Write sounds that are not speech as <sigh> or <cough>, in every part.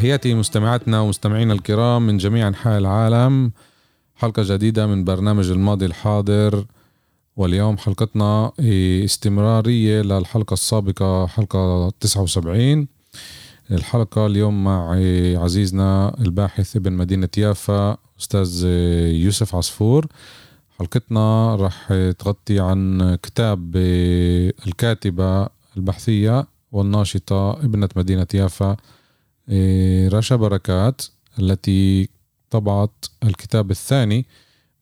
تحياتي مستمعاتنا ومستمعينا الكرام من جميع أنحاء العالم. حلقة جديدة من برنامج الماضي الحاضر. واليوم حلقتنا استمرارية للحلقة السابقة حلقة 79 الحلقة اليوم مع عزيزنا الباحث ابن مدينة يافا أستاذ يوسف عصفور. حلقتنا راح تغطي عن كتاب الكاتبة البحثية والناشطة ابنة مدينة يافا رشا بركات التي طبعت الكتاب الثاني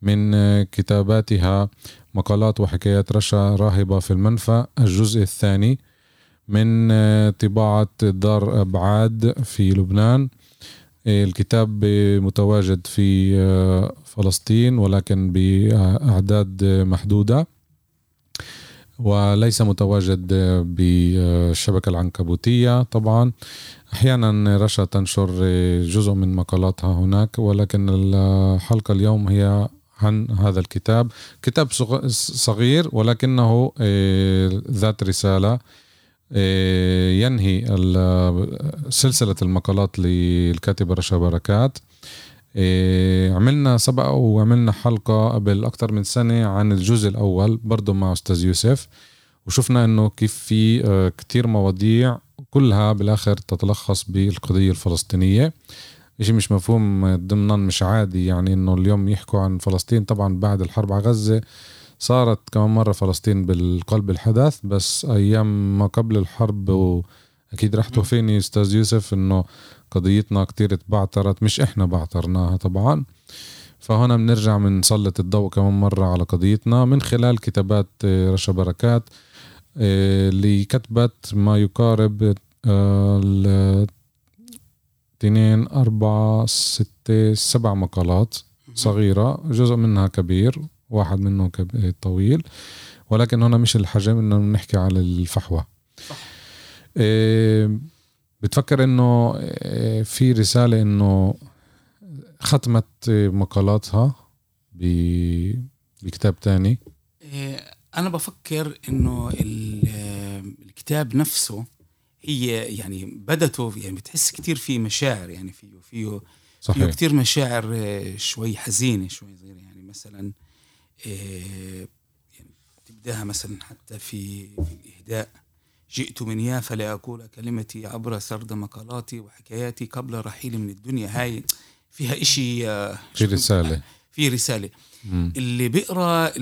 من كتاباتها مقالات وحكايات رشا راهبة في المنفى الجزء الثاني من طباعة دار أبعاد في لبنان. الكتاب متواجد في فلسطين ولكن بأعداد محدودة. وليس متواجد بالشبكة العنكبوتية طبعا. أحيانا رشا تنشر جزء من مقالاتها هناك ولكن الحلقة اليوم هي عن هذا الكتاب. كتاب صغير ولكنه ذات رسالة ينهي سلسلة المقالات للكاتبة رشا بركات. عملنا سبق وعملنا حلقة قبل أكثر من سنة عن الجزء الأول برضه مع أستاذ يوسف. وشفنا إنه كيف في كتير مواضيع كلها بالآخر تتلخص بالقضية الفلسطينية. إشي مش مفهوم ضمنا مش عادي يعني إنه اليوم يحكوا عن فلسطين طبعا بعد الحرب على غزة صارت كمان مرة فلسطين بالقلب الحدث بس أيام ما قبل الحرب وأكيد رح توفيني أستاذ يوسف إنه قضيتنا كتير تبعترت مش إحنا بعترناها طبعا. فهنا بنرجع بنسلط الضوء كمان مرة على قضيتنا. من خلال كتابات رشا بركات اللي كتبت ما يقارب اثنين أربعة ستة سبع مقالات صغيرة. جزء منها كبير واحد منه طويل. ولكن هنا مش الحجم إنه نحكي على الفحوى. إيه بتفكر إنه في رسالة إنه ختمت مقالاتها بكتاب تاني؟ أنا بفكر إنه الكتاب نفسه هي يعني بدته يعني بتحس كتير في مشاعر يعني فيه فيه صحيح. فيه كتير مشاعر شوي حزينة شوي صغيرة. يعني مثلا يعني تبداها مثلا حتى في, في الإهداء جئت من يافا لأقول كلمتي عبر سرد مقالاتي وحكاياتي قبل رحيلي من الدنيا. هاي فيها إشي في رسالة. في رسالة. مم. اللي بيقرأ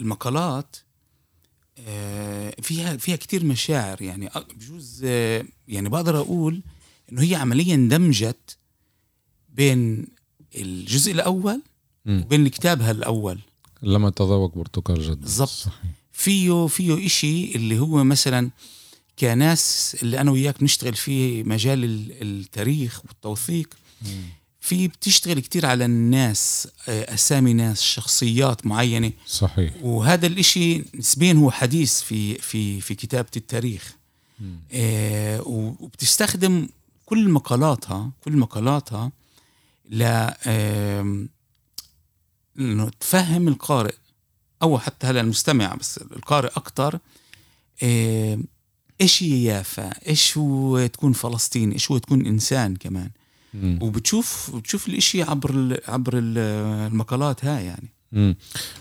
المقالات فيها فيها كتير مشاعر. يعني بجوز يعني بقدر أقول إنه هي عمليا اندمجت بين الجزء الأول مم. وبين كتابها الأول لما تذوق برتقال جد بالضبط. فيه فيه إشي اللي هو مثلا كناس اللي أنا وياك نشتغل فيه مجال التاريخ والتوثيق. في بتشتغل كتير على الناس أسامي ناس شخصيات معينة. صحيح. وهذا الإشي نسبيا هو حديث في في في كتابة التاريخ. آه وبتستخدم كل مقالاتها كل مقالاتها ل إنه تفهم القارئ. أو حتى هلا المستمع بس القارئ أكثر إيش هي يافا إيش هو تكون فلسطيني إيش هو تكون إنسان كمان مم. وبتشوف بتشوف الإشي عبر ال عبر ال المقالات هاي يعني مم.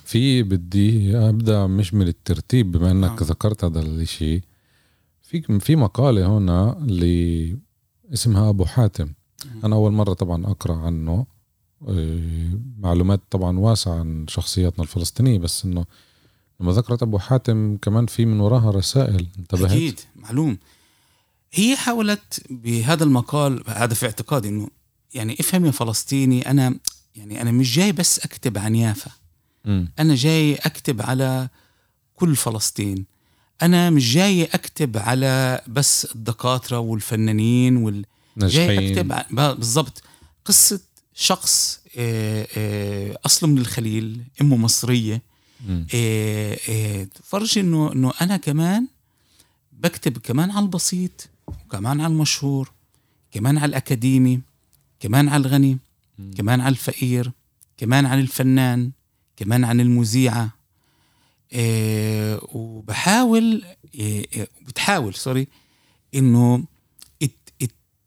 في بدي أبدأ مش من الترتيب بما إنك آه. ذكرت هذا الشيء في في مقالة هنا اللي اسمها أبو حاتم مم. أنا أول مرة طبعا أقرأ عنه معلومات طبعا واسعة عن شخصياتنا الفلسطينية بس إنه لما ذكرت أبو حاتم كمان في من وراها رسائل. انتبهت؟ أكيد معلوم. هي حاولت بهذا المقال هذا في اعتقادي إنه يعني افهم يا فلسطيني أنا يعني أنا مش جاي بس أكتب عن يافا. م. أنا جاي أكتب على كل فلسطين. أنا مش جاي أكتب على بس الدكاترة والفنانين وال جاي ناجحين. أكتب ع- ب- بالضبط. قصة شخص آه، آه، أصله من الخليل أمه مصرية. آه، آه، فرج إنه إنه أنا كمان بكتب كمان على البسيط وكمان على المشهور كمان على الأكاديمي كمان على الغني كمان على الفقير كمان عن الفنان كمان عن المذيعة. آه، وبحاول بتحاول سوري إنه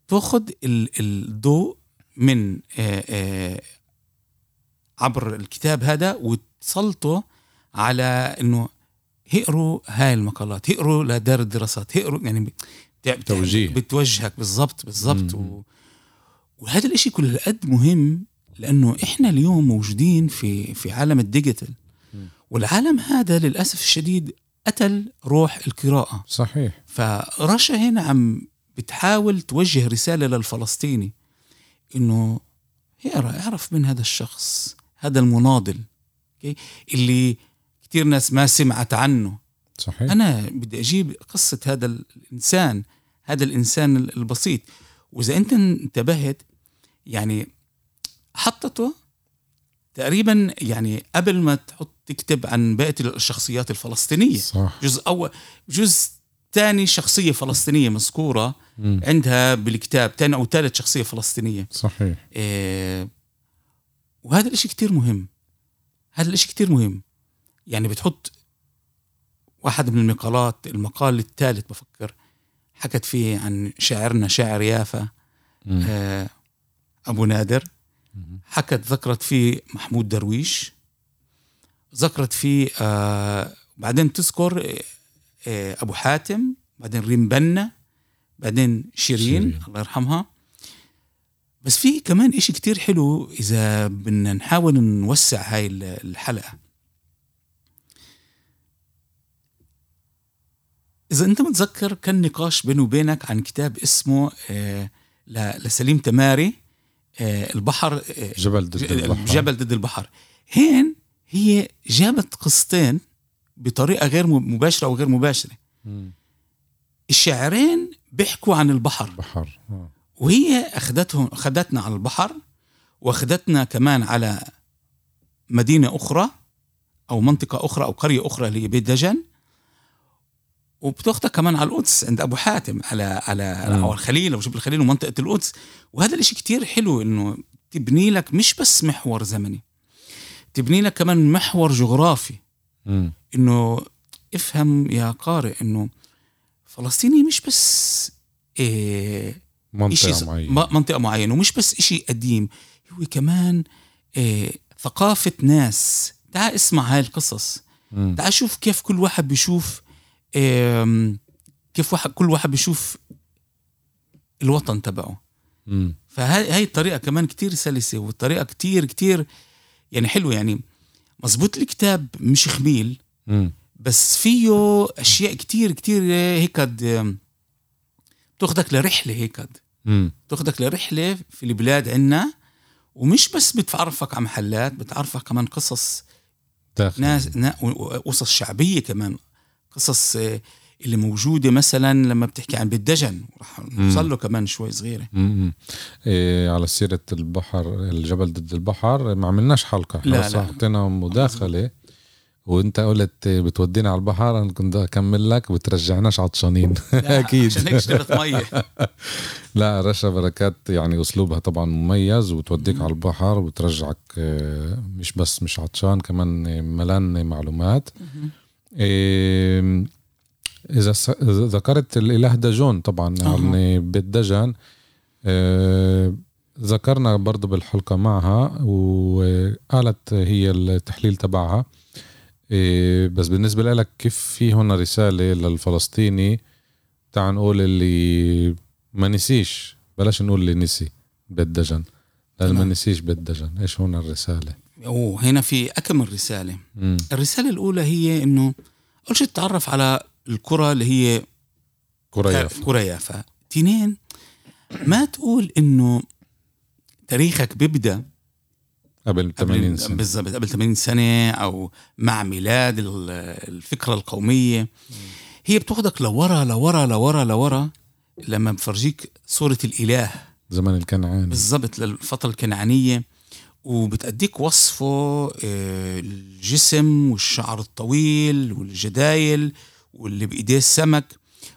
تاخد ال- الضوء من آه، آه، عبر الكتاب هذا وتسلطه على إنه اقروا هاي المقالات اقروا لدار الدراسات اقروا يعني توجيه. بتوجهك بالضبط بالضبط. و... وهذا الإشي كل قد مهم لأنه إحنا اليوم موجودين في في عالم ال digital. والعالم هذا للأسف الشديد قتل روح القراءة صحيح فرشا هنا عم بتحاول توجه رسالة للفلسطيني إنه اقرا اعرف من هذا الشخص هذا المناضل؟ اللي كتير ناس ما سمعت عنه. صحيح. أنا بدي أجيب قصة هذا الإنسان هذا الإنسان البسيط. وإذا أنت انتبهت يعني حطته تقريبا يعني قبل ما تحط تكتب عن بقية الشخصيات الفلسطينية. صح. جزء أول جزء ثاني شخصية فلسطينية مذكورة مم. عندها بالكتاب ثاني أو ثالث شخصية فلسطينية. صحيح. إيه وهذا الإشي كتير مهم. هذا الإشي كتير مهم. يعني بتحط واحد من المقالات المقال الثالث بفكر. حكت فيه عن شاعرنا شاعر يافا. آه أبو نادر. حكت ذكرت فيه محمود درويش. ذكرت فيه آه بعدين تذكر أبو حاتم بعدين ريم بنا بعدين شيرين, شيرين. الله يرحمها. بس في كمان إشي كتير حلو إذا بدنا نحاول نوسع هاي ال- الحلقة. إذا أنت متذكر كان نقاش بيني وبينك عن كتاب اسمه آه لسليم تماري آه البحر آه جبل ضد البحر. جبل ضد البحر. هين هي جابت قصتين بطريقة غير مباشرة وغير مباشرة مم. الشاعرين بيحكوا عن البحر بحر آه. وهي اخذتهم أخذتنا على البحر وأخذتنا كمان على مدينة أخرى أو منطقة أخرى أو قرية أخرى اللي هي بيت دجن وبتاخذك كمان على القدس عند أبو حاتم على على. أو الخليل أو شبه الخليل ومنطقة القدس وهذا الإشي كتير حلو إنه تبني لك مش بس محور زمني تبني لك كمان محور جغرافي مم. إنه افهم يا قارئ إنه فلسطيني مش بس إيه منطقة معينة. منطقة معينة ومش بس إشي قديم هو كمان آه ثقافة ناس. تعال اسمع هاي القصص. تعال شوف كيف كل واحد بيشوف آم، كيف واحد كل واحد بيشوف الوطن تبعه. مم. فهاي هاي الطريقة كمان كتير سلسة والطريقة كتير كتير يعني حلوة يعني. مزبوط الكتاب مش خميل مم. بس فيه أشياء كتير كتير هيك آم، بتاخدك لرحلة هيك مم. تاخدك لرحلة في البلاد عنا ومش بس بتعرفك على محلات بتعرفك كمان قصص داخل ناس نا- وقصص شعبية كمان قصص آه، اللي موجودة مثلا لما بتحكي عن بالدجن رح نوصل له كمان شوي صغيرة مم. إيه على سيرة البحر الجبل ضد البحر ما عملناش حلقة لا، بس لا. أعطينا مداخلة وانت قلت بتودينا على البحر أنا كنت أكمل لك بترجعناش عطشانين <laughs> أكيد. عشان هيك شربت مية. <laughs> لا رشا بركات يعني أسلوبها طبعا مميز وتوديك على البحر وترجعك آه، مش بس مش عطشان كمان ملان معلومات. إيه، إذا ذكرت الإله دجون طبعا. يعني بيت دجن آه، ذكرنا برضه بالحلقة معها وقالت هي التحليل تبعها. إيه، بس بالنسبة لك كيف في هنا رسالة للفلسطيني؟ تعال نقول اللي ما نسيش. بلاش نقول اللي نسي بيت دجن لأن ما. نسيش بيت دجن إيش هنا الرسالة؟ وهنا في أكمل رسالة مم. الرسالة الأولى هي إنه أول شيء تتعرف على الكرة اللي هي كورياف كرة يافا تنين ما تقول إنه تاريخك بيبدأ قبل 80 سنة. بالضبط قبل 80 سنة أو مع ميلاد ال- الفكرة القومية. هي بتاخدك لورا لورا لورا لورا لما بفرجيك صورة الإله. زمن الكنعاني. بالضبط للفترة الكنعانية. وبتأديك وصفه آه، الجسم والشعر الطويل والجدايل واللي بإيديه السمك.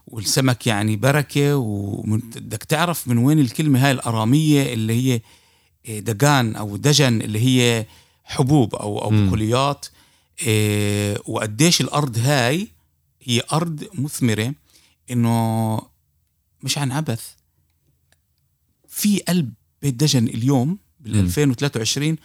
والسمك يعني بركة وبدك تعرف من وين الكلمة هاي الأرامية اللي هي دجان أو دجن اللي هي حبوب أو مم. بقوليات آه، وقديش الأرض هاي هي أرض مثمرة إنه مش عن عبث. في قلب بيت دجن اليوم بال مم. 2023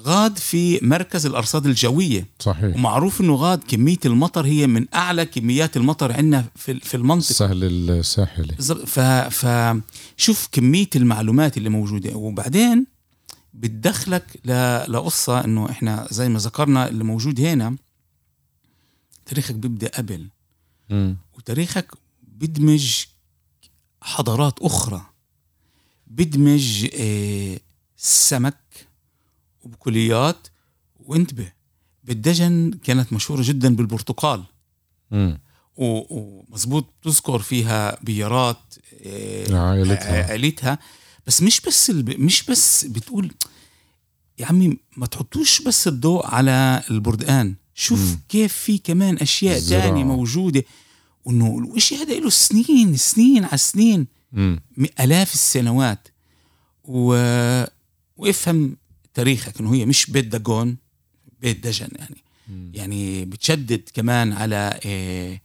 غاد في مركز الأرصاد الجوية. صحيح. ومعروف إنه غاد كمية المطر هي من أعلى كميات المطر عندنا في في المنطقة. السهل الساحلي بالضبط. ف فشوف كمية المعلومات اللي موجودة. وبعدين بتدخلك ل... لقصه إنه إحنا زي ما ذكرنا اللي موجود هنا تاريخك بيبدأ قبل. مم. وتاريخك بدمج حضارات أخرى. بدمج آه، سمك وبكليات. وانتبه بالدجن كانت مشهورة جدا بالبرتقال. مم. و- ومزبوط تذكر فيها بيارات آه، عائلتها عائلتها بس مش بس الب... مش بس بتقول يا عمي ما تحطوش بس الضوء على البردقان شوف مم. كيف في كمان أشياء. تانية موجودة وإنه الشيء هذا له سنين سنين على سنين. م- آلاف السنوات و... وافهم تاريخك إنه هي مش بيت دجون بيت دجن يعني مم. يعني بتشدد كمان على إيه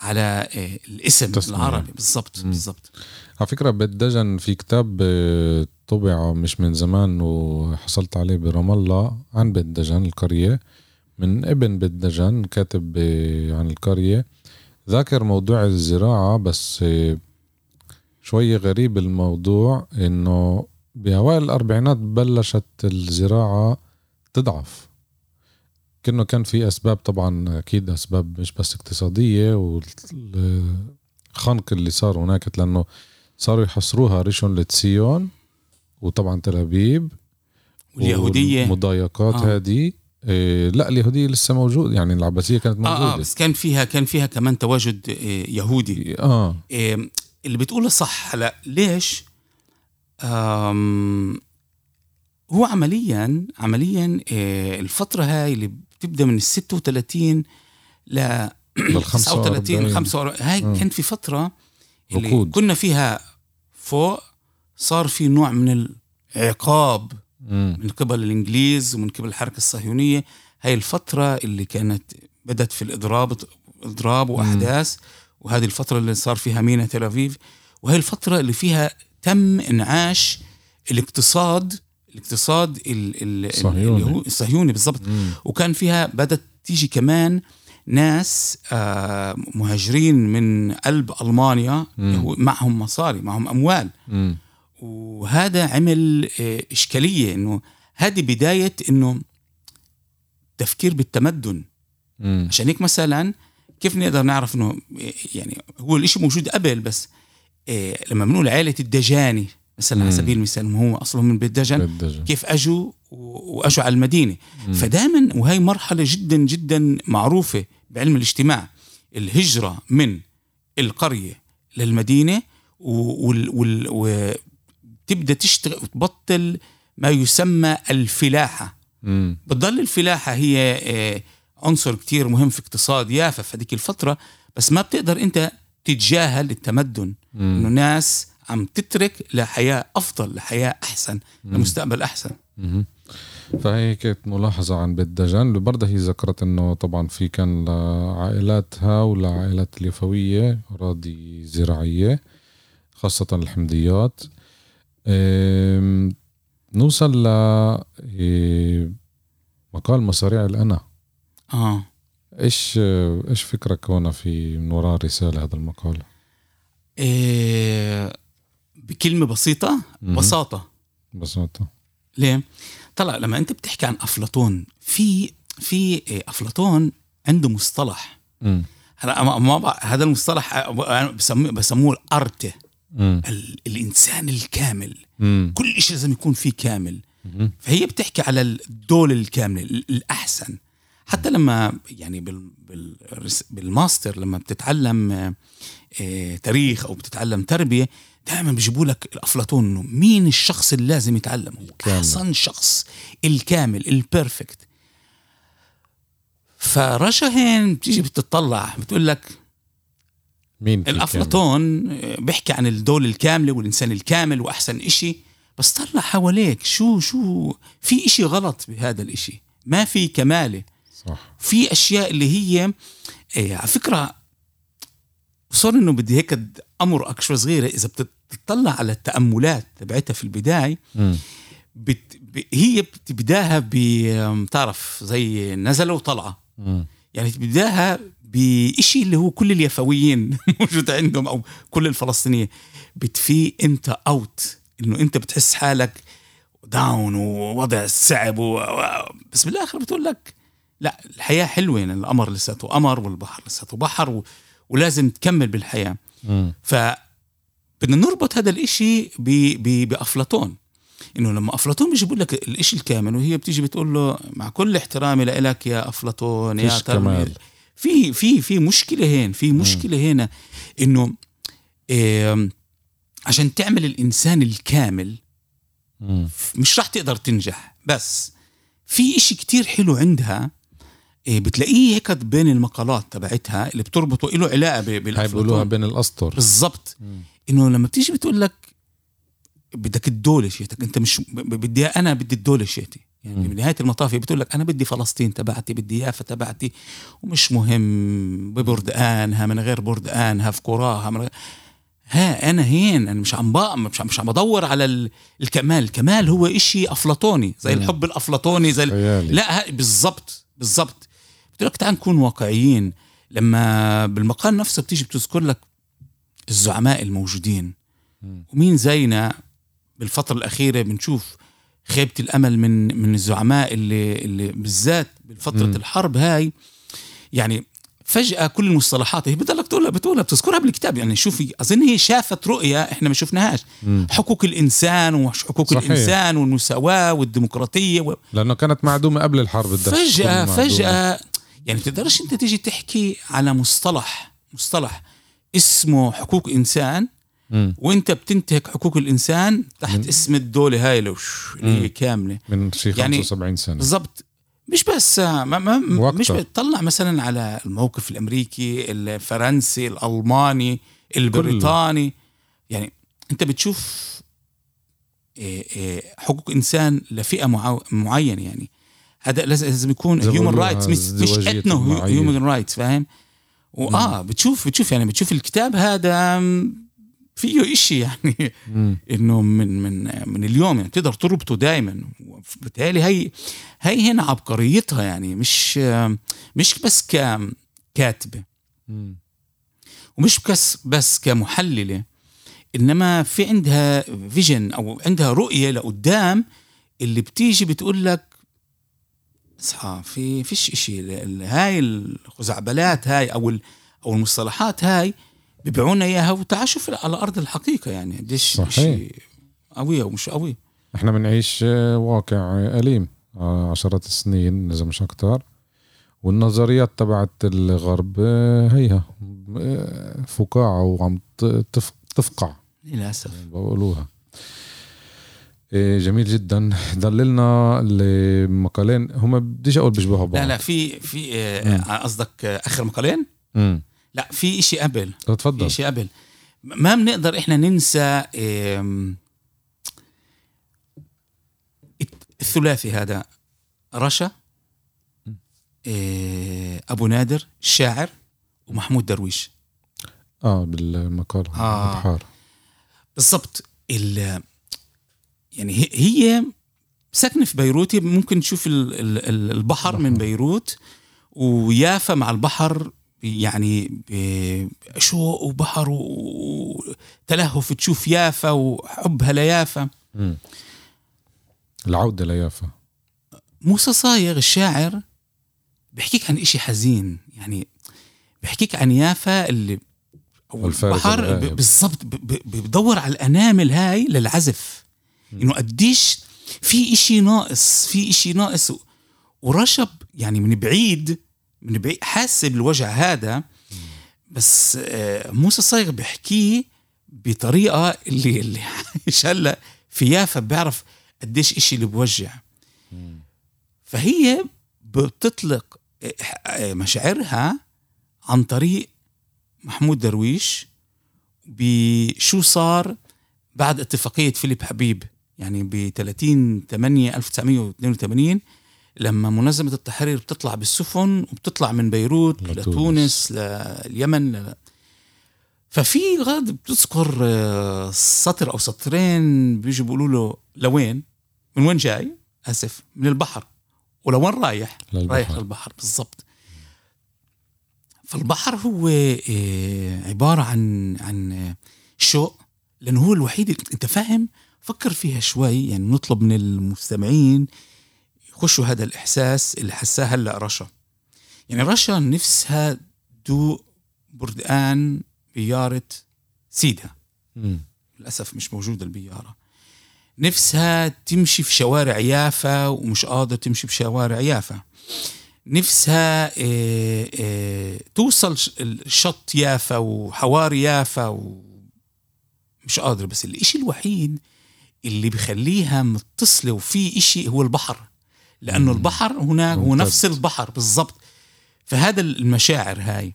على إيه الاسم تسمية. العربي بالضبط. بالضبط على فكرة بيت دجن في كتاب آه، طبع مش من زمان وحصلت عليه برام الله عن بيت دجن القرية من ابن بيت دجن كاتب آه، عن القرية. ذاكر موضوع الزراعة بس آه، شوية غريب الموضوع إنه بأوائل الأربعينات بلشت الزراعة تضعف. كأنه كان في أسباب طبعا أكيد أسباب مش بس اقتصادية والخنق اللي صار هناك لأنه صاروا يحصروها ريشون لتسيون وطبعا تل أبيب واليهودية والمضايقات آه. آه. هذه إيه لا اليهودية لسه موجود يعني العباسية كانت آه, آه موجودة بس كان فيها كان فيها كمان تواجد إيه يهودي آه إيه اللي بتقوله صح هلا ليش؟ آم هو عمليا عمليا إيه الفترة هاي اللي بتبدأ من ال 36 ل لل 39 45 45 هاي آه. كان في فترة اللي ركود. كنا فيها فوق صار في نوع من العقاب مم. من قبل الإنجليز ومن قبل الحركة الصهيونية هاي الفترة اللي كانت بدت في الاضراب إضراب وأحداث وهذه الفترة اللي صار فيها مينا تل ابيب وهي الفترة اللي فيها تم إنعاش الاقتصاد الاقتصاد ال- ال- الصهيوني. الصهيوني بالضبط. وكان فيها بدت تيجي كمان ناس آه، مهاجرين من قلب ألمانيا مم. معهم مصاري معهم أموال مم. وهذا عمل آه، إشكالية إنه هذه بداية إنه تفكير بالتمدن مم. عشان هيك مثلا كيف نقدر نعرف آه، يعني هو الإشي موجود قبل بس آه، لما بنقول عائلة الدجاني مثلا على. سبيل المثال هو أصلهم من بيت دجن كيف أجوا و- وأجوا على المدينة مم. فدائما وهي مرحلة جدا جدا معروفة بعلم الاجتماع الهجرة من القرية للمدينة وتبدأ تشتغل وتبطل ما يسمى الفلاحة مم. بتضل الفلاحة هي آه، عنصر كتير مهم في اقتصاد يافا في هذيك الفترة بس ما بتقدر أنت تتجاهل التمدن إنه مم. ناس عم تترك لحياة أفضل لحياة أحسن لمستقبل أحسن مهم. فهي كانت ملاحظة عن بيت دجن برضه هي ذكرت إنه طبعا في كان لعائلاتها ولعائلات اليفوية أراضي زراعية خاصة الحمديات أم، نوصل ل إيه، مقال مصاريع الأنا آه إيش إيش فكرك هنا في من وراء رسالة هذا المقال؟ إيه بكلمة بسيطة. بساطة ببساطة ليه؟ طلع لما انت بتحكي عن أفلاطون في في إيه، أفلاطون عنده مصطلح مم. هلا ما هذا المصطلح أنا بسميه بسموه الارته مم. ال- الإنسان الكامل مم. كل شيء لازم يكون فيه كامل مهم. فهي بتحكي على الدول الكاملة ال- الأحسن حتى لما يعني بال بال بالماستر لما بتتعلم آه، آه، تاريخ أو بتتعلم تربية دائما بيجيبوا لك الأفلاطون إنه مين الشخص اللي لازم يتعلمه الكامل. أحسن شخص الكامل ال perfect فرشا هين بتيجي بتطلع بتقول لك مين الأفلاطون بيحكي عن الدولة الكاملة والإنسان الكامل وأحسن إشي بس طلع حواليك شو شو في إشي غلط بهذا الإشي؟ ما في كمالة. صح. في أشياء اللي هي إيه على فكرة صار إنه بدي هيك أمر شوي صغيرة إذا بتطلع على التأملات تبعتها في البداية مم. بت ب- هي بتبداها بتعرف زي نزلة وطلعة مم. يعني بداها بشيء اللي هو كل اليافويين <laughs> موجود عندهم أو كل الفلسطينيين بتفي أنت out إنه أنت بتحس حالك down ووضع صعب و... و- بس بالآخر بتقول لك لا الحياة حلوة يعني القمر لساته قمر والبحر لساته بحر و... ولازم تكمل بالحياة. ف بدنا نربط هذا الإشي ب... ب... بأفلاطون. إنه لما أفلاطون بيجي بيقول لك الإشي الكامل وهي بتيجي بتقول له مع كل احترامي لك يا أفلاطون يا كمال. في في في مشكلة هين في مشكلة هنا إنه آم، عشان تعمل الإنسان الكامل. مش راح تقدر تنجح. بس في إشي كتير حلو عندها إيه، بتلاقيه هيك بين المقالات تبعتها اللي بتربطه له علاقة بالأفلاطون. بيقولوها بين الأسطر. بالضبط. مم. إنه لما بتيجي بتقول لك بدك الدولة شيتك أنت مش بدي أنا بدي الدولة شيتي. يعني. بنهايه المطاف بتقول لك أنا بدي فلسطين تبعتي بدي يافا تبعتي ومش مهم ببردقانها من غير بردقانها في قراها من غير. ها أنا هين أنا مش عم مش عم مش عم بدور على ال- الكمال. الكمال هو إشي أفلاطوني زي. الحب الأفلاطوني زي ال- لا بالضبط بالضبط. قلت لك تعال نكون واقعيين. لما بالمقال نفسه بتيجي بتذكر لك الزعماء الموجودين. ومين زينا بالفترة الأخيرة بنشوف خيبة الأمل من من الزعماء اللي اللي بالذات بفترة. الحرب هاي يعني فجأة كل المصطلحات هي بتضلك تقولها بتقولها بتذكرها بالكتاب يعني شوفي أظن هي شافت رؤية إحنا ما شفناهاش مم. حقوق الإنسان وحقوق صحيح. الإنسان والمساواة والديمقراطية و... لأنه كانت معدومة قبل الحرب فجأة معدومة. فجأة يعني بتقدرش أنت تيجي تحكي على مصطلح مصطلح اسمه حقوق إنسان مم. وإنت بتنتهك حقوق الإنسان تحت من- اسم الدولة هاي لوش اللي هي كاملة. من شي يعني 75 سنة. بالضبط. مش بس ما ما وقتها. مش بتطلع مثلا على الموقف الأمريكي الفرنسي الألماني البريطاني. يعني أنت بتشوف إيه إيه حقوق إنسان لفئة معو- معينة يعني. هذا لازم يكون ما human rights مش مش اثنو. human rights فاهم؟ واه بتشوف بتشوف يعني بتشوف الكتاب هذا فيه إشي يعني. <laughs> إنه من من من اليوم يعني تقدر تربطه دائما بالتالي هي هي هنا عبقريتها يعني مش مش بس ككاتبه. ومش بس بس كمحللة إنما في عندها فيجن أو عندها رؤية لقدام اللي بتيجي بتقول لك اصحى في فيش ال- هاي الخزعبلات هاي أو ال- أو المصطلحات هاي بيبيعونا إياها وتعال شوف على أرض الحقيقة يعني. قديش صحيح. شيء قوي أو مش قوي. إحنا بنعيش آه، واقع آه، أليم. آه، عشرات السنين إذا مش أكتر. والنظريات تبعت الغرب آه، هيها. آه، فقاعة وعم تفقع. للأسف. بقولوها. جميل جدا. دللنا المقالين هم بديش أقول بيشبهوا بعض. لا لا في في آه، قصدك آخر مقالين؟ امم لا في إشي قبل. في تفضل. إشي قبل. ما بنقدر إحنا ننسى الثلاثي هذا رشا آه، أبو نادر الشاعر ومحمود درويش. آه بالمقال. آه. بالضبط. ال يعني هي- ساكنة في بيروت ممكن تشوف ال- ال- ال- البحر من بيروت ويافا مع البحر يعني شوق وبحر وتلهف تشوف يافا وحبها ليافا. مم. العودة ليافا. موسى صايغ الشاعر بيحكيك عن إشي حزين يعني بيحكيك عن يافا اللي أو البحر بالضبط بدور على الأنامل هاي للعزف. إنه قديش في إشي ناقص في إشي ناقص. ورشب يعني من بعيد من بعيد حاسس بالوجع هذا. بس آه، موسى صايغ بيحكيه بطريقة اللي اللي <laughs> هلا في يافا بيعرف قديش إشي اللي بوجع. فهي بتطلق آه، مشاعرها عن طريق محمود درويش بشو صار بعد اتفاقية فيليب حبيب. يعني ب 30 8 1982 لما منظمة التحرير بتطلع بالسفن وبتطلع من بيروت لتونس, لتونس لليمن ل... ففي غاد بتذكر آه، سطر أو سطرين بيجوا بيقولوا له لوين؟ من وين جاي؟ آسف من البحر ولوين رايح؟ للبحر. رايح للبحر بالضبط فالبحر هو آه، عبارة عن عن شوق لأنه هو الوحيد أنت فاهم فكر فيها شوي يعني نطلب من المستمعين يخشوا هذا الإحساس اللي حساه هلأ رشا. يعني رشا نفسها دوق بردقان بيارة سيدا. للأسف مش موجودة البيارة. نفسها تمشي في شوارع يافا ومش قادرة تمشي في شوارع يافا. نفسها آه آه توصل شط يافا وحوار يافا ومش قادرة بس الإشي الوحيد اللي بخليها متصلة وفي إشي هو البحر لأنه البحر هناك هو نفس البحر بالضبط. فهذا المشاعر هاي.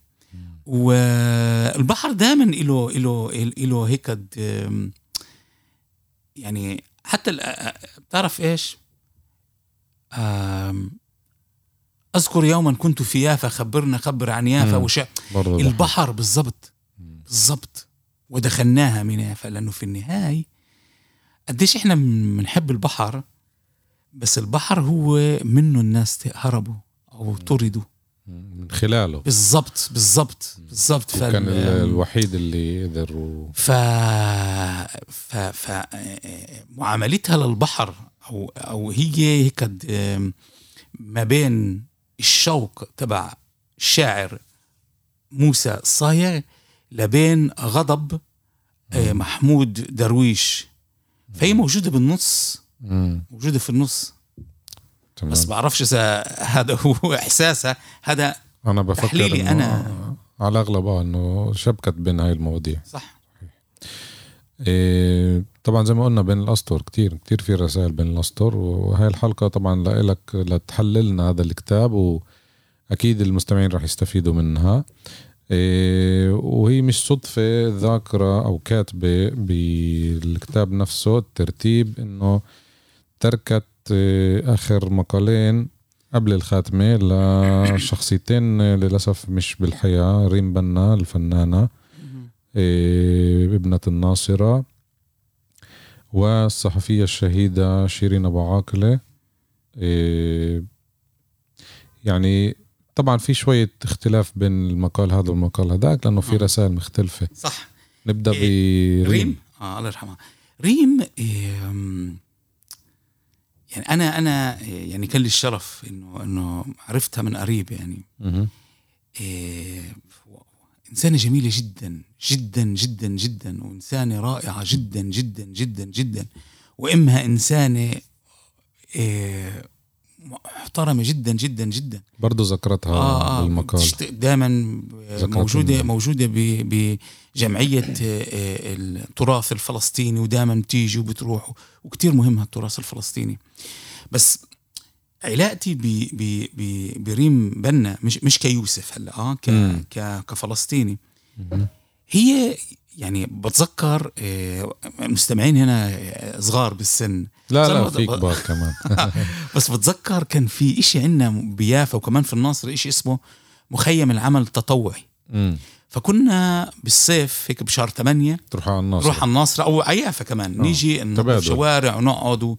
والبحر دائما له له له هيك يعني حتى بتعرف إيش؟ أذكر يوما كنت في يافا خبرنا خبر عن يافا وش البحر بالضبط بالضبط. ودخلناها من يافا لأنه في النهاية قديش إحنا بنحب البحر بس البحر هو منه الناس هربوا أو طردوا. من خلاله. بالضبط بالضبط بالضبط. كان الوحيد اللي قدر ف ف ف معاملتها للبحر أو أو هي هيك ما بين الشوق تبع الشاعر موسى الصايغ لبين غضب محمود درويش. فهي موجودة بالنص. موجودة في النص. تمام. بس بعرفش إذا هذا هو إحساسها. هذا أنا بفكر تحليلي أنا. على الأغلب آه إنه شبكت بين هاي المواضيع. صح. إيه طبعا زي ما قلنا بين الأسطر كتير كتير في رسائل بين الأسطر وهي الحلقة طبعا لك لتحللنا هذا الكتاب وأكيد المستمعين راح يستفيدوا منها. إيه وهي مش صدفة ذاكرة أو كاتبة بالكتاب نفسه الترتيب إنه تركت إيه آخر مقالين قبل الخاتمة لشخصيتين للأسف مش بالحياة ريم بنا الفنانة إيه ابنة الناصرة والصحفية الشهيدة شيرين أبو عاقلة إيه يعني طبعا في شوية اختلاف بين المقال هذا والمقال هذاك لأنه في رسائل مختلفة. صح. نبدأ إيه بريم. ريم؟ آه الله يرحمها. ريم إيه يعني أنا أنا يعني كان لي الشرف إنه إنه عرفتها من قريب يعني. إيه إنسانة جميلة جدا جدا جدا جدا وإنسانة رائعة جدا جدا جدا جدا وإمها إنسانة إيه محترمة جدا جدا جدا. برضه ذكرتها آه بالمقال. دائما موجودة موجودة بجمعية آه، التراث الفلسطيني ودائما بتيجي وبتروح وكتير مهم التراث الفلسطيني. بس علاقتي بريم بنا مش مش كيوسف هلأ آه ك كفلسطيني. هي يعني بتذكر المستمعين آه، هنا صغار بالسن لا لا في كبار كمان. <laughs> بس بتذكر كان في إشي عندنا بيافا وكمان في الناصرة إشي اسمه مخيم العمل التطوعي. فكنا بالصيف هيك بشهر 8 تروح على الناصرة. نروح على الناصرة أو عيافا كمان. أوه. نيجي الشوارع ونقعد و...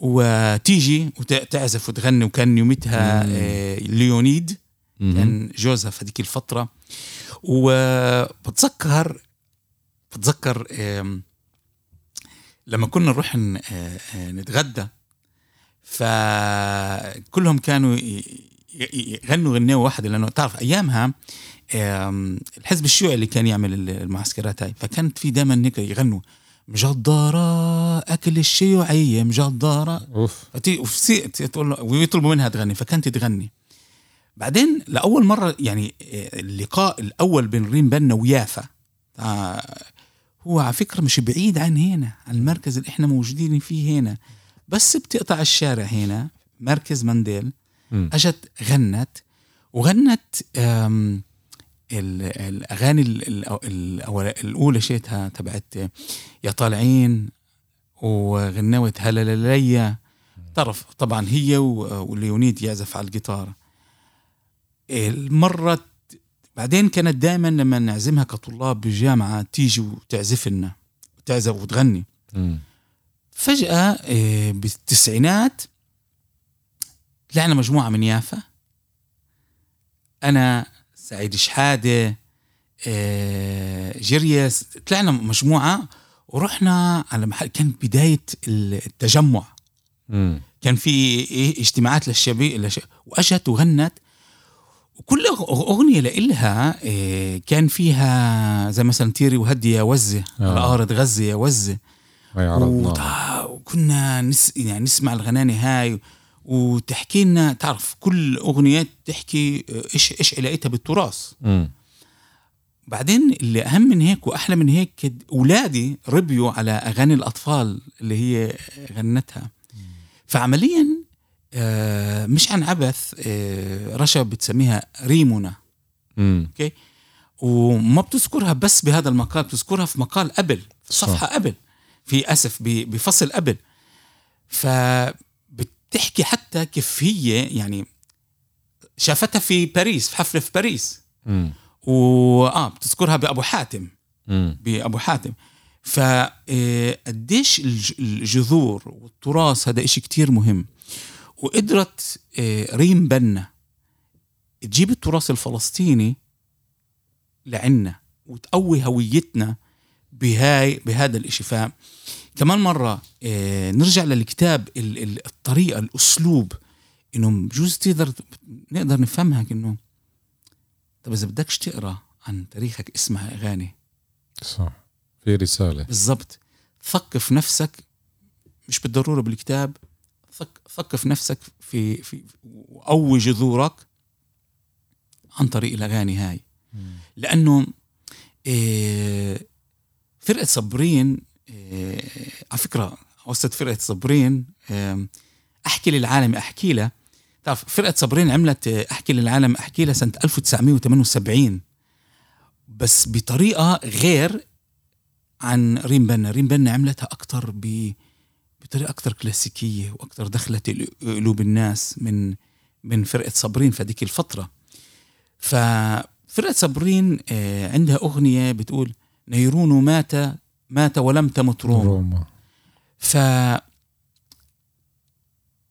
وتيجي وتعزف وتغني. وكان يومتها آه ليونيد. كان جوزها في هذيك الفترة. وبتذكر بتذكر لما كنا نروح نتغدى فكلهم كانوا يغنوا غنية واحدة لأنه تعرف أيامها الحزب الشيوعي اللي كان يعمل المعسكرات هاي فكانت في دائما هيك يغنوا مجدرة أكل الشيوعية مجدرة. تقول له- ويطلبوا منها تغني فكانت تغني. بعدين لأول مرة يعني آه، اللقاء الأول بين ريم بنا ويافا آه، هو على فكرة مش بعيد عن هنا عن المركز اللي إحنا موجودين فيه هنا. بس بتقطع الشارع هنا مركز منديل. أجت غنت وغنت الأغاني الأولى شيتها تبعت يا طالعين وغنوت هلا ليا طرف طبعا هي وليونيد يعزف على الجيتار. المرة بعدين كانت دائما لما نعزمها كطلاب بالجامعة تيجي وتعزف لنا وتعزف وتغني. فجأة آه، بالتسعينات طلعنا مجموعة من يافا أنا سعيد شحادة آه، جريس طلعنا مجموعة ورحنا على محل كان بداية التجمع مم. كان في إيه اجتماعات للشباب للش... وأجت وغنت وكل أغنية لإلها إيه كان فيها زي مثلا تيري وهدي يا وزة آه. على غزة يا وزة. وكنا نس... يعني نسمع الغناني هاي وتحكي لنا تعرف كل أغنية تحكي إيش إيش علاقتها بالتراث. بعدين اللي أهم من هيك وأحلى من هيك اولادي ربيوا على أغاني الأطفال اللي هي غنتها. فعمليا آه، مش عن عبث آه، رشا بتسميها ريمونا مم. وما بتذكرها بس بهذا المقال بتذكرها في مقال قبل في صح. قبل في أسف ب- بفصل قبل فبتحكي حتى كيف هي يعني شافتها في باريس في حفلة في باريس مم. وآه بتذكرها بأبو حاتم مم. بأبو حاتم فقديش الجذور والتراث هذا إشي كتير مهم وقدرت آه، ريم بنا تجيب التراث الفلسطيني لعنا وتقوي هويتنا بهاي بهذا الإشي ف كمان مرة آه، نرجع للكتاب ال- ال- الطريقة الأسلوب إنه بجوز تقدر نقدر نفهمها إنه طب إذا بدكش تقرأ عن تاريخك اسمها أغاني. صح. في رسالة. بالضبط. ثقف نفسك مش بالضرورة بالكتاب ثق- ثقف نفسك في في وقوي جذورك عن طريق الأغاني هاي. لأنه آه، فرقة صبرين آه، على فكرة وسط فرقة صبرين آه، أحكي للعالم أحكي لها تعرف فرقة صبرين عملت أحكي للعالم أحكي لها سنة 1978 بس بطريقة غير عن ريم بنا. ريم بنا عملتها أكتر ب بطريقة أكتر كلاسيكية وأكتر دخلت قلوب الناس من من فرقة صابرين في هذيك الفترة. ففرقة صابرين آه، عندها أغنية بتقول نيرون مات مات ولم تمت روما. روما. ف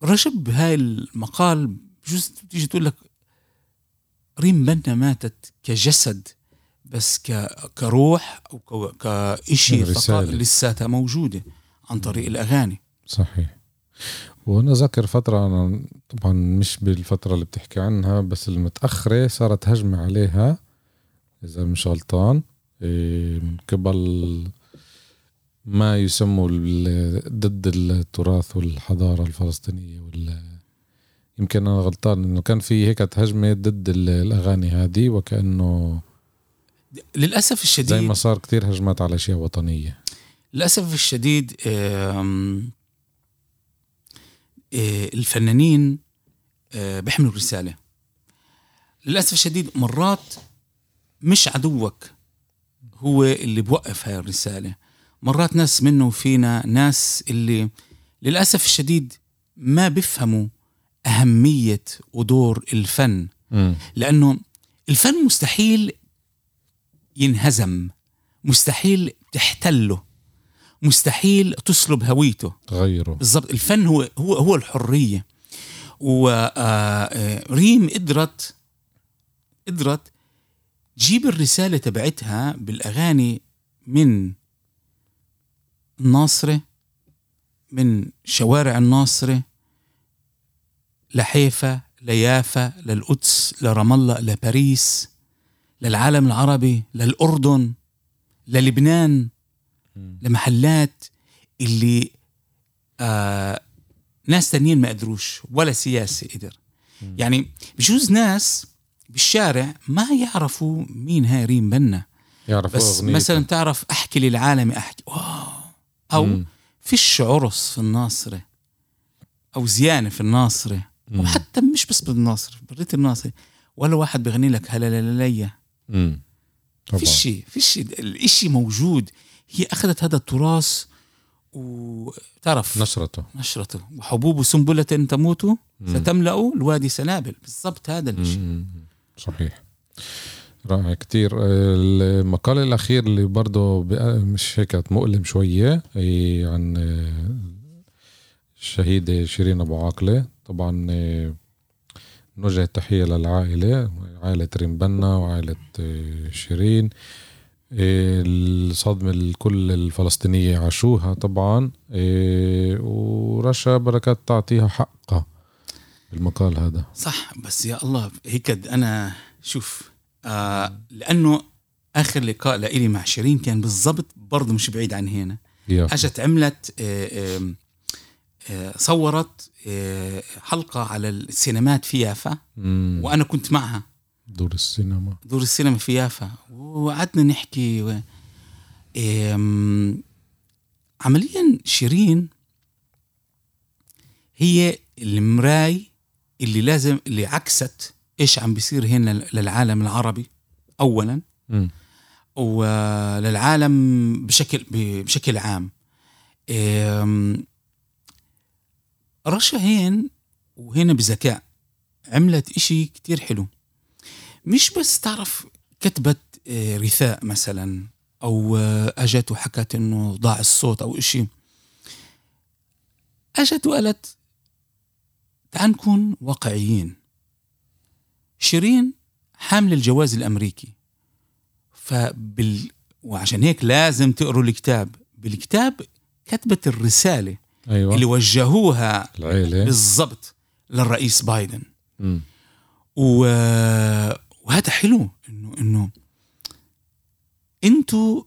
رجب هاي المقال بجوز تيجي تقول لك ريم بنا ماتت كجسد بس ك... كروح أو ك... كإشي فقط. لساتها موجودة عن طريق الأغاني. صحيح. وأنا ذاكر فترة أنا طبعا مش بالفترة اللي بتحكي عنها بس المتأخرة صارت هجمة عليها إذا مش غلطان. إيه، من قبل ما يسموا ضد التراث والحضارة الفلسطينية وال يمكن أنا غلطان إنه كان في هيك هجمة ضد ال- الأغاني هذه وكأنه للأسف زي الشديد ما صار كتير هجمات على أشياء وطنية. للأسف الشديد الفنانين آه، بيحملوا رسالة. للأسف الشديد مرات مش عدوك هو اللي بوقف هاي الرسالة. مرات ناس منه فينا ناس اللي للأسف الشديد ما بيفهموا أهمية ودور الفن. لأنه الفن مستحيل ينهزم مستحيل تحتله. مستحيل تسلب هويته. تغيروا بالضبط الفن هو هو هو الحرية. وريم قدرت قدرت تجيب الرسالة تبعتها بالأغاني من الناصرة من شوارع الناصرة لحيفا ليافا للقدس لرام الله لباريس للعالم العربي للأردن للبنان. لمحلات اللي آه ناس تانيين ما قدروش ولا سياسي قدر يعني بجوز ناس بالشارع ما يعرفوا مين هاي ريم بنا يعرفوا بس أغنيته. مثلا تعرف أحكي للعالم أحكي واو أو مم. فيش عرس في الناصرة أو زيانة في الناصرة مم. وحتى مش بس بالناصرة بريت الناصرة ولا واحد بغني لك هلا لا لا ليا مم. طبعا في شيء في شيء الإشي موجود هي أخذت هذا التراث وتعرف نشرته. نشرته. وحبوب سنبلة تموت. ستملأ الوادي سنابل. بالضبط هذا الشيء. صحيح. رائع كتير. المقال الأخير اللي برضه مش هيك مؤلم شوية هي عن الشهيدة شيرين أبو عاقلة. طبعا آه، نوجه التحية للعائلة عائلة ريمبنا وعائلة آه، شيرين. آه، الصدمة الكل الفلسطينية عاشوها طبعا آه، ورشا بركات تعطيها حقها بالمقال هذا صح بس يا الله هيك أنا شوف آه لأنه آخر لقاء لإلي مع شيرين كان بالضبط برضه مش بعيد عن هنا. أجت عملت آه آه آه صورت آه حلقة على السينمات في يافا مم. وأنا كنت معها دور السينما. دور السينما في يافا. وقعدنا نحكي و... عمليا شيرين هي المراي اللي لازم اللي عكست إيش عم بيصير هنا للعالم العربي اولا. مم. وللعالم بشكل بشكل عام. رشا هين وهنا بذكاء عملت إشي كتير حلو. مش بس تعرف كتبت آه، رثاء مثلا أو آه، أجت وحكت إنه ضاع الصوت أو إشي. أجت وقالت تعال نكون واقعيين. شيرين حامل الجواز الأمريكي. فبال وعشان هيك لازم تقروا الكتاب. بالكتاب كتبت الرسالة أيوه. اللي وجهوها العيلة. بالضبط للرئيس بايدن. مم. و... وهذا حلو انه إنه أنتوا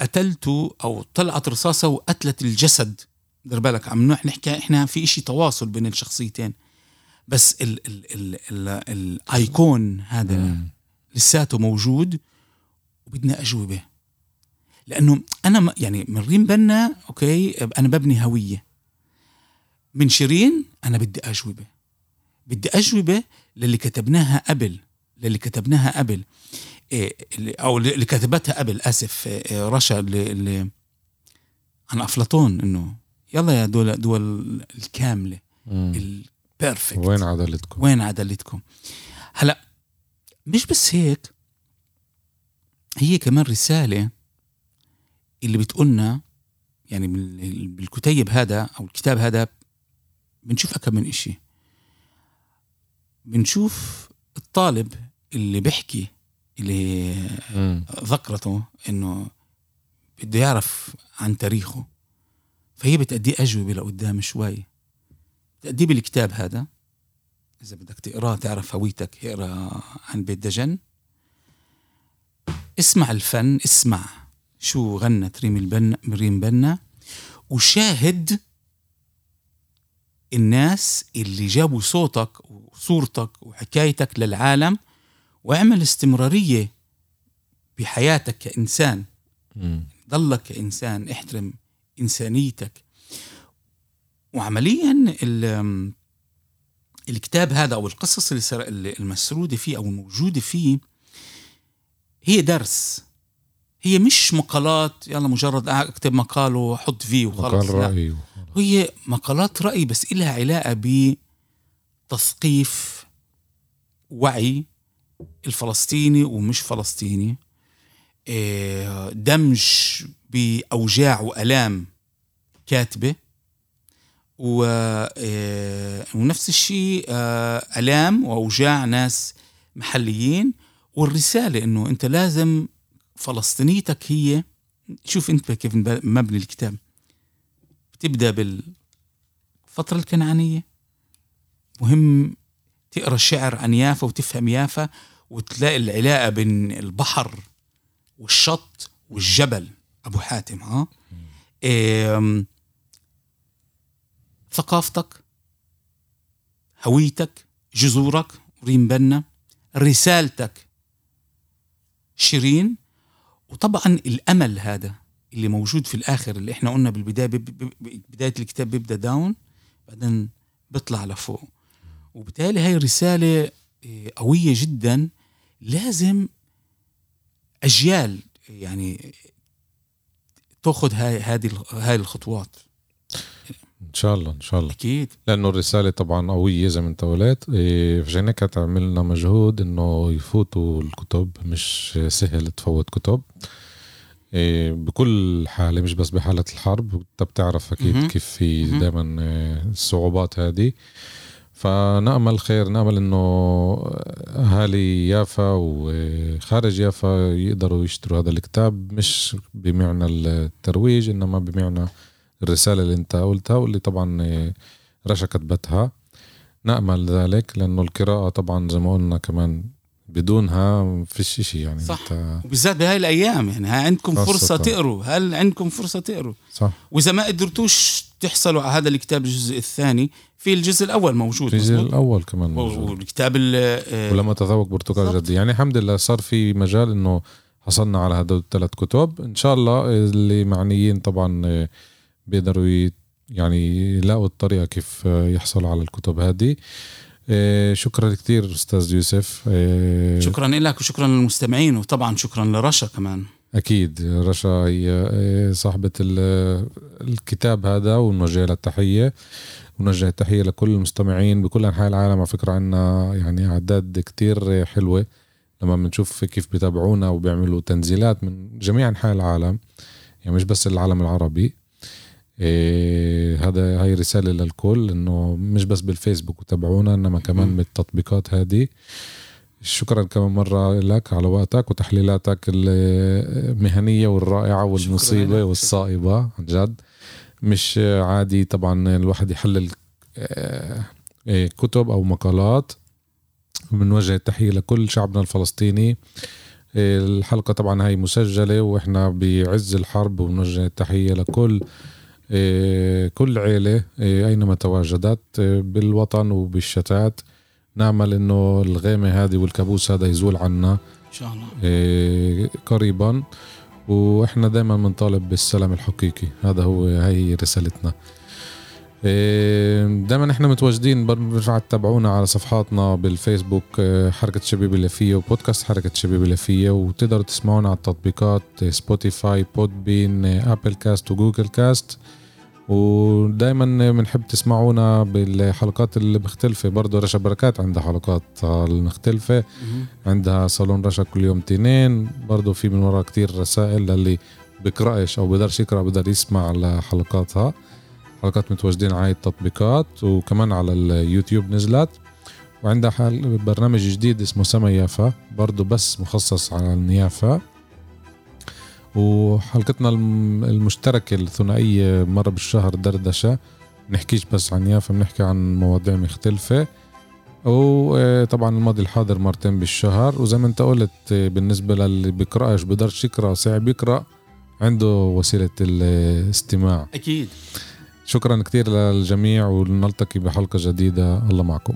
قتلتوا أو طلعت رصاصة وقتلت الجسد. دير بالك عم نحكي إحنا في إشي تواصل بين الشخصيتين. بس ال ال ال ال ال icon هذا مم. لساته موجود وبدنا أجوبة. لأنه أنا يعني من ريم بنا أوكي أنا ببني هوية. من شيرين أنا بدي أجوبة. بدي أجوبة للي كتبناها قبل للي كتبناها قبل. إيه اللي- أو اللي كتبتها قبل آسف. إيه رشا اللي, عن أفلاطون إنه يلا يا دول دول الكاملة. البيرفكت وين عدالتكم؟ وين عدالتكم هلا مش بس هيك هي كمان رسالة اللي بتقولنا يعني بال- بالكتيب هذا أو الكتاب هذا بنشوف أكم من إشي. بنشوف الطالب اللي بيحكي اللي. ذكرته إنه بده يعرف عن تاريخه. فهي بتأدي أجوبة لقدام شوي. بتأديه بالكتاب هذا. إذا بدك تقراه تعرف هويتك اقرأ عن بيت دجن. اسمع الفن اسمع شو غنت ريم البنا ريم بنا. وشاهد الناس اللي جابوا صوتك وصورتك وحكايتك للعالم واعمل استمرارية بحياتك كإنسان مم. ضلك كإنسان احترم إنسانيتك وعمليا ال- الكتاب هذا أو القصص اللي سر- اللي المسرودة فيه أو الموجودة فيه هي درس هي مش مقالات يلا مجرد أكتب مقال وحط فيه وخلص مقال لا. هي مقالات رأي بس إلها علاقة بتثقيف وعي الفلسطيني ومش فلسطيني. إيه، دمج بأوجاع وألام كاتبة. و إيه، ونفس الشيء آه، ألام وأوجاع ناس محليين. والرسالة إنه أنت لازم فلسطينيتك هي شوف أنت كيف مبني الكتاب. بتبدأ بالفترة الكنعانية. مهم تقرأ الشعر عن يافا وتفهم يافا وتلاقي العلاقة بين البحر والشط والجبل. أبو حاتم ها؟ إيه ثقافتك هويتك جذورك ريم بنا رسالتك شيرين. وطبعا الأمل هذا. اللي موجود في الآخر اللي إحنا قلنا بالبداية بداية الكتاب بيبدأ داون بعدين بيطلع لفوق. وبالتالي هاي رساله آه، قوية جدا. لازم أجيال يعني تأخذ هاي هذه هاي الخطوات. إن شاء الله إن شاء الله. أكيد. لأنه الرسالة طبعا قوية زي ما أنت قلت. عشان هيك عملنا مجهود إنه يفوتوا الكتب مش سهل تفوت كتب. بكل حالة مش بس بحالة الحرب انت بتعرف أكيد كيف في دائما إيه، الصعوبات هذه. فنأمل خير نأمل إنه أهالي يافا وخارج يافا يقدروا يشتروا هذا الكتاب مش بمعنى الترويج إنما بمعنى الرسالة اللي انت قلتها واللي طبعا رشا كتبتها نأمل ذلك لأنه القراءة طبعا زي ما قلنا كمان بدونها فيش شيء يعني صح. انت... وبالذات بهاي الأيام يعني ها عندكم فرصة تقروا. هل عندكم فرصة تقروا؟ صح. وإذا ما قدرتوش تحصلوا على هذا الكتاب الجزء الثاني في الجزء الأول موجود في الجزء الأول كمان موجود. والكتاب آه ولما تذوق برتقال جدي. يعني الحمد لله صار في مجال إنه حصلنا على هدول الثلاث كتب. إن شاء الله اللي معنيين طبعا آه، بيقدروا يعني يلاقوا الطريقة كيف يحصلوا على الكتب هذه. آه، شكرا كثير أستاذ يوسف. آه، شكرا لك وشكرا للمستمعين وطبعا شكرا لرشا كمان. أكيد رشا هي آه، صاحبة الكتاب هذا ونوجه لها التحية. ونوجه التحية لكل المستمعين بكل أنحاء العالم. على فكرة عندنا يعني أعداد كتير حلوة لما بنشوف كيف بيتابعونا وبيعملوا تنزيلات من جميع أنحاء العالم. يعني مش بس العالم العربي. إيه هذا هاي رسالة للكل إنه مش بس بالفيسبوك وتابعونا إنما كمان بالتطبيقات هذه. شكرا كمان مرة لك على وقتك وتحليلاتك المهنية والرائعة والمصيبة والصائبة عن جد. مش عادي طبعا الواحد يحلل آه، إيه، كتب أو مقالات. بنوجه التحية لكل شعبنا الفلسطيني. الحلقة طبعا هاي مسجلة وإحنا بعز الحرب وبنوجه التحية لكل إيه، كل عيلة إيه، أينما تواجدت إيه، بالوطن وبالشتات نعمل إنه الغيمة هذه والكابوس هذا يزول عنا إن شاء الله. قريبا. وإحنا دائما بنطالب بالسلام الحقيقي. هذا هو هي رسالتنا. دائما إحنا متواجدين برجع تتابعونا على صفحاتنا بالفيسبوك حركة شبيبة يافية وبودكاست حركة شبيبة يافية وتقدروا تسمعونا على التطبيقات Spotify Podbean Apple Cast و Google Cast ودائما بنحب تسمعونا بالحلقات اللي مختلفة برضه رشا بركات عندها حلقات مختلفة عندها صالون رشا كل يوم اثنين. برضه في من وراء كتير رسائل للي بقرأش أو بقدرش يقرأ بقدر يسمع لحلقاتها. حلقات متواجدين على التطبيقات. وكمان على اليوتيوب نزلت. وعندها برنامج جديد اسمه سما يافا. برضه بس مخصص على النيافة وحلقتنا المشتركة الثنائية مرة بالشهر دردشة. نحكيش بس عن يافا بنحكي عن مواضيع مختلفة. وطبعا الماضي الحاضر مرتين بالشهر. وزي ما انت قلت بالنسبة للي بيقرأش بقدرش يقرأ صعب يقرأ عنده وسيلة الاستماع. أكيد. شكرا كثير للجميع ونلتقي بحلقة جديدة. الله معكم.